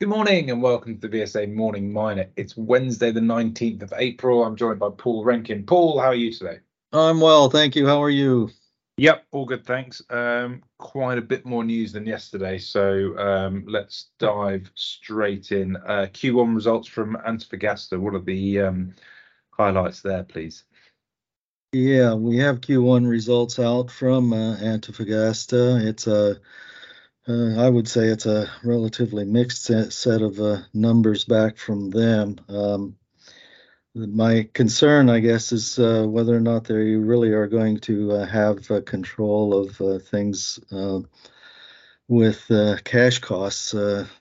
Good morning and welcome to the VSA Morning Miner. It's Wednesday, the 19th of April. I'm joined by Paul Rankin. Paul, how are you today? I'm well, thank you. How are you? Yep, all good, thanks. Um, quite a bit more news than yesterday, so um, let's dive straight in. Uh, Q1 results from Antofagasta. What are the um, highlights there, please? Yeah, we have Q1 results out from uh, Antofagasta. It's a uh, I would say it's a relatively mixed set, of uh, numbers back from them. Um, my concern, I guess, is uh, whether or not they really are going to uh, have uh, control of uh, things with cash costs.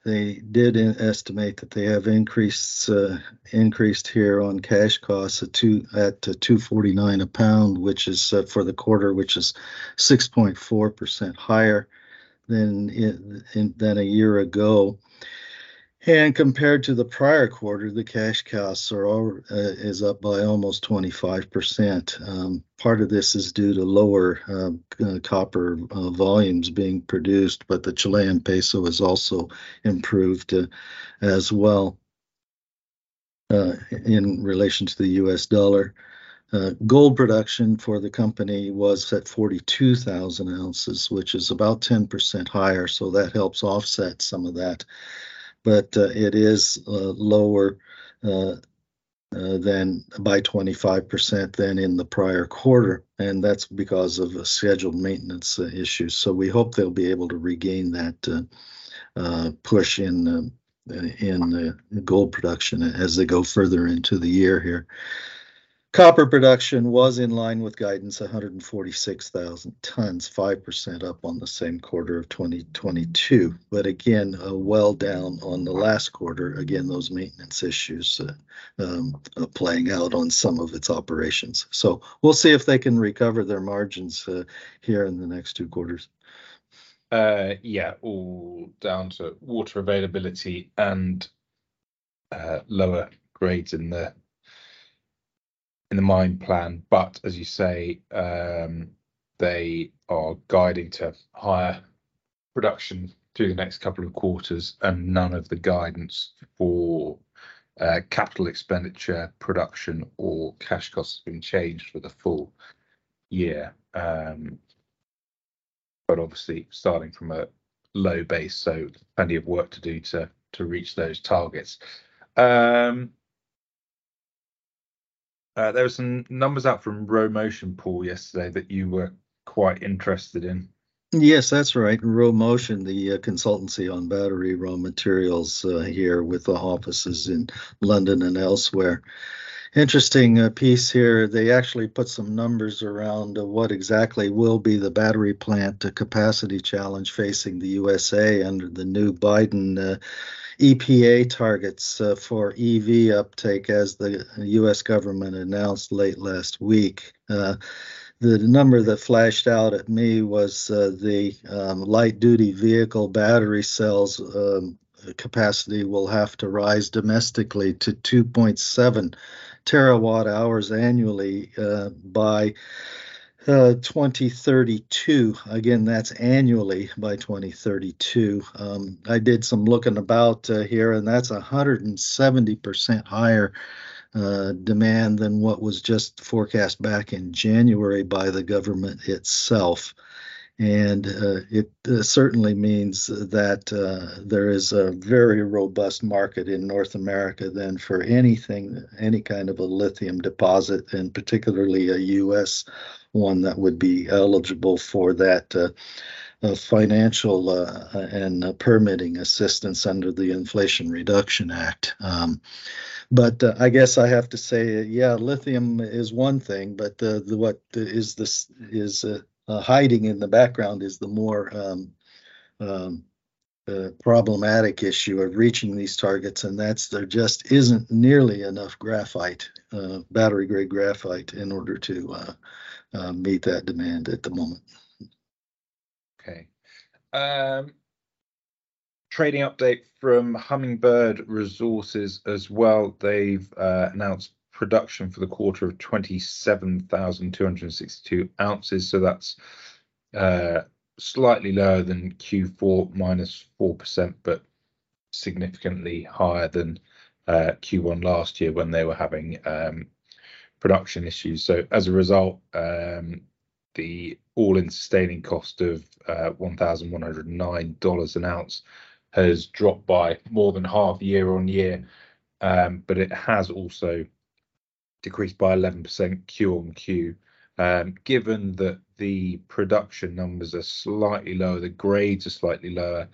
they did estimate that they have increased increased here on cash costs at two at 249 a pound, which is for the quarter, which is 6.4 percent higher than in, than a year ago. And compared to the prior quarter, the cash costs are all, uh, is up by almost 25%. Um, part of this is due to lower um, uh, copper uh, volumes being produced, but the Chilean peso has also improved uh, as well uh, in relation to the US dollar. Uh, gold production for the company was at 42,000 ounces, which is about 10% higher, so that helps offset some of that. But uh, it is uh, lower uh, uh, than by 25% than in the prior quarter, and that's because of a scheduled maintenance issues. So we hope they'll be able to regain that push in in gold production as they go further into the year here. Copper production was in line with guidance, 146,000 tons, 5% up on the same quarter of 2022. But again, uh, well down on the last quarter. Again, those maintenance issues uh, um, uh, playing out on some of its operations. So we'll see if they can recover their margins uh, here in the next two quarters. Uh, yeah, all down to water availability and uh, lower grades in the in the mine plan, but as you say, um, they are guiding to higher production through the next couple of quarters, and none of the guidance for uh, capital expenditure, production, or cash costs has been changed for the full year. Um, but obviously, starting from a low base, so plenty of work to do to to reach those targets. Um, uh, there were some numbers out from Rho Motion, Paul, yesterday that you were quite interested in. Yes, that's right. Rho Motion, the uh, consultancy on battery raw materials uh, here with the offices in London and elsewhere. Interesting uh, piece here. They actually put some numbers around uh, what exactly will be the battery plant capacity challenge facing the USA under the new Biden uh, EPA targets uh, for EV uptake as the US government announced late last week. Uh, the number that flashed out at me was uh, the um, light duty vehicle battery cells um, capacity will have to rise domestically to 2.7 terawatt hours annually uh, by uh, 2032. Again, that's annually by 2032. Um, I did some looking about uh, here, and that's 170% higher uh, demand than what was just forecast back in January by the government itself. And uh, it uh, certainly means that uh, there is a very robust market in North America then for anything, any kind of a lithium deposit, and particularly a U.S one that would be eligible for that uh, uh, financial uh, and permitting assistance under the Inflation Reduction Act. Um, but uh, I guess I have to say, yeah, lithium is one thing, but the what is this is uh, hiding in the background is the more um, um, problematic issue of reaching these targets, and that's there just isn't nearly enough graphite, battery grade graphite, in order to uh, meet that demand at the moment. Okay. Um, trading update from Hummingbird Resources as well. They've uh, announced production for the quarter of 27,262 ounces. So that's uh, slightly lower than Q4, minus 4%, but significantly higher than uh, Q1 last year when they were having um, production issues. So as a result, um, the all-in sustaining cost of uh, $1,109 an ounce has dropped by more than half year-on-year. Um, but it has also decreased by 11% Q-on-Q. Um, given that the production numbers are slightly lower, the grades are slightly lower,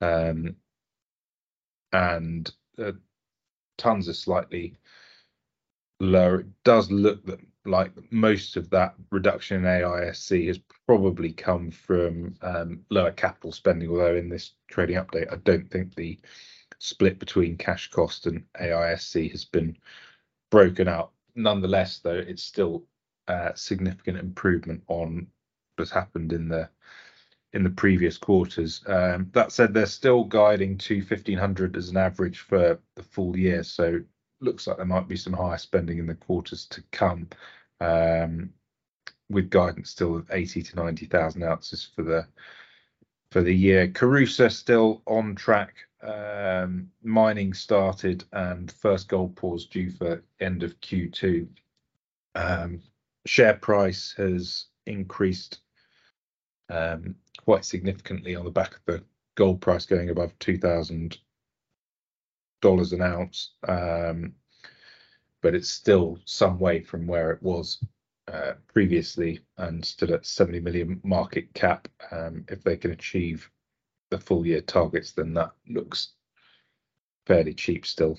um, and the tons are slightly lower, it does look that like most of that reduction in AISC has probably come from um, lower capital spending. Although in this trading update, I don't think the split between cash cost and AISC has been broken out. Nonetheless, though, it's still a significant improvement on what's happened in the in the previous quarters. Um, that said, they're still guiding to 1,500 as an average for the full year, so looks like there might be some higher spending in the quarters to come, um, with guidance still of 80 to 90,000 ounces for the for the year. Kouroussa still on track. Um, mining started, and first gold pour is due for end of Q2. Um, share price has increased um, quite significantly on the back of the gold price going above $2,000 an ounce. But it's still some way from where it was uh, previously and still at 70 million market cap. If they can achieve the full year targets, then that looks fairly cheap still.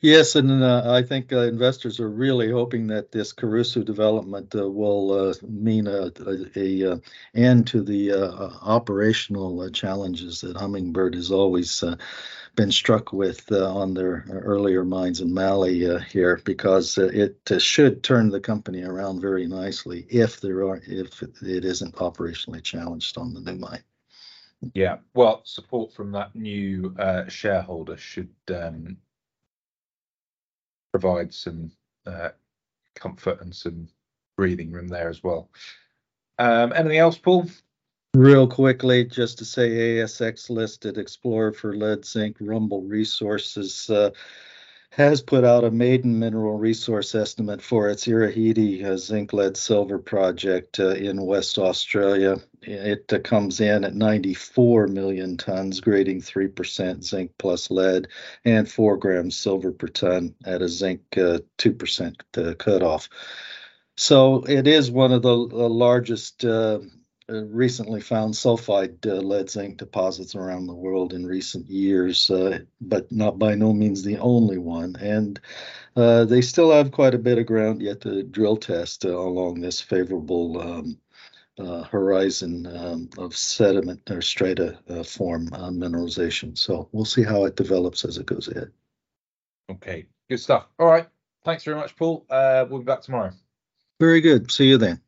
Yes, and uh, I think uh, investors are really hoping that this Kouroussa development uh, will mean an end to the operational challenges that Hummingbird has always been struck with on their earlier mines in Mali here, because it should turn the company around very nicely if there are if it isn't operationally challenged on the new mine. Yeah. Well, support from that new uh, shareholder should um, provide some uh, comfort and some breathing room there as well. Um, Anything else, Paul? Real quickly, just to say ASX-listed explorer for lead zinc, Rumble Resources, has put out a maiden mineral resource estimate for its Earaheedy zinc-lead-silver project in West Australia. It uh, comes in at 94 million tons, grading 3% zinc plus lead, and 4 grams silver per ton at a zinc uh, 2% uh, cutoff. So it is one of the largest recently found sulfide lead zinc deposits around the world in recent years, but not by no means the only one. And they still have quite a bit of ground yet to drill test along this favorable um, Uh, horizon um, of sediment or stratiform uh, uh, mineralization. So we'll see how it develops as it goes ahead. Okay, good stuff. All right. Thanks very much, Paul. We'll be back tomorrow. Very good. See you then.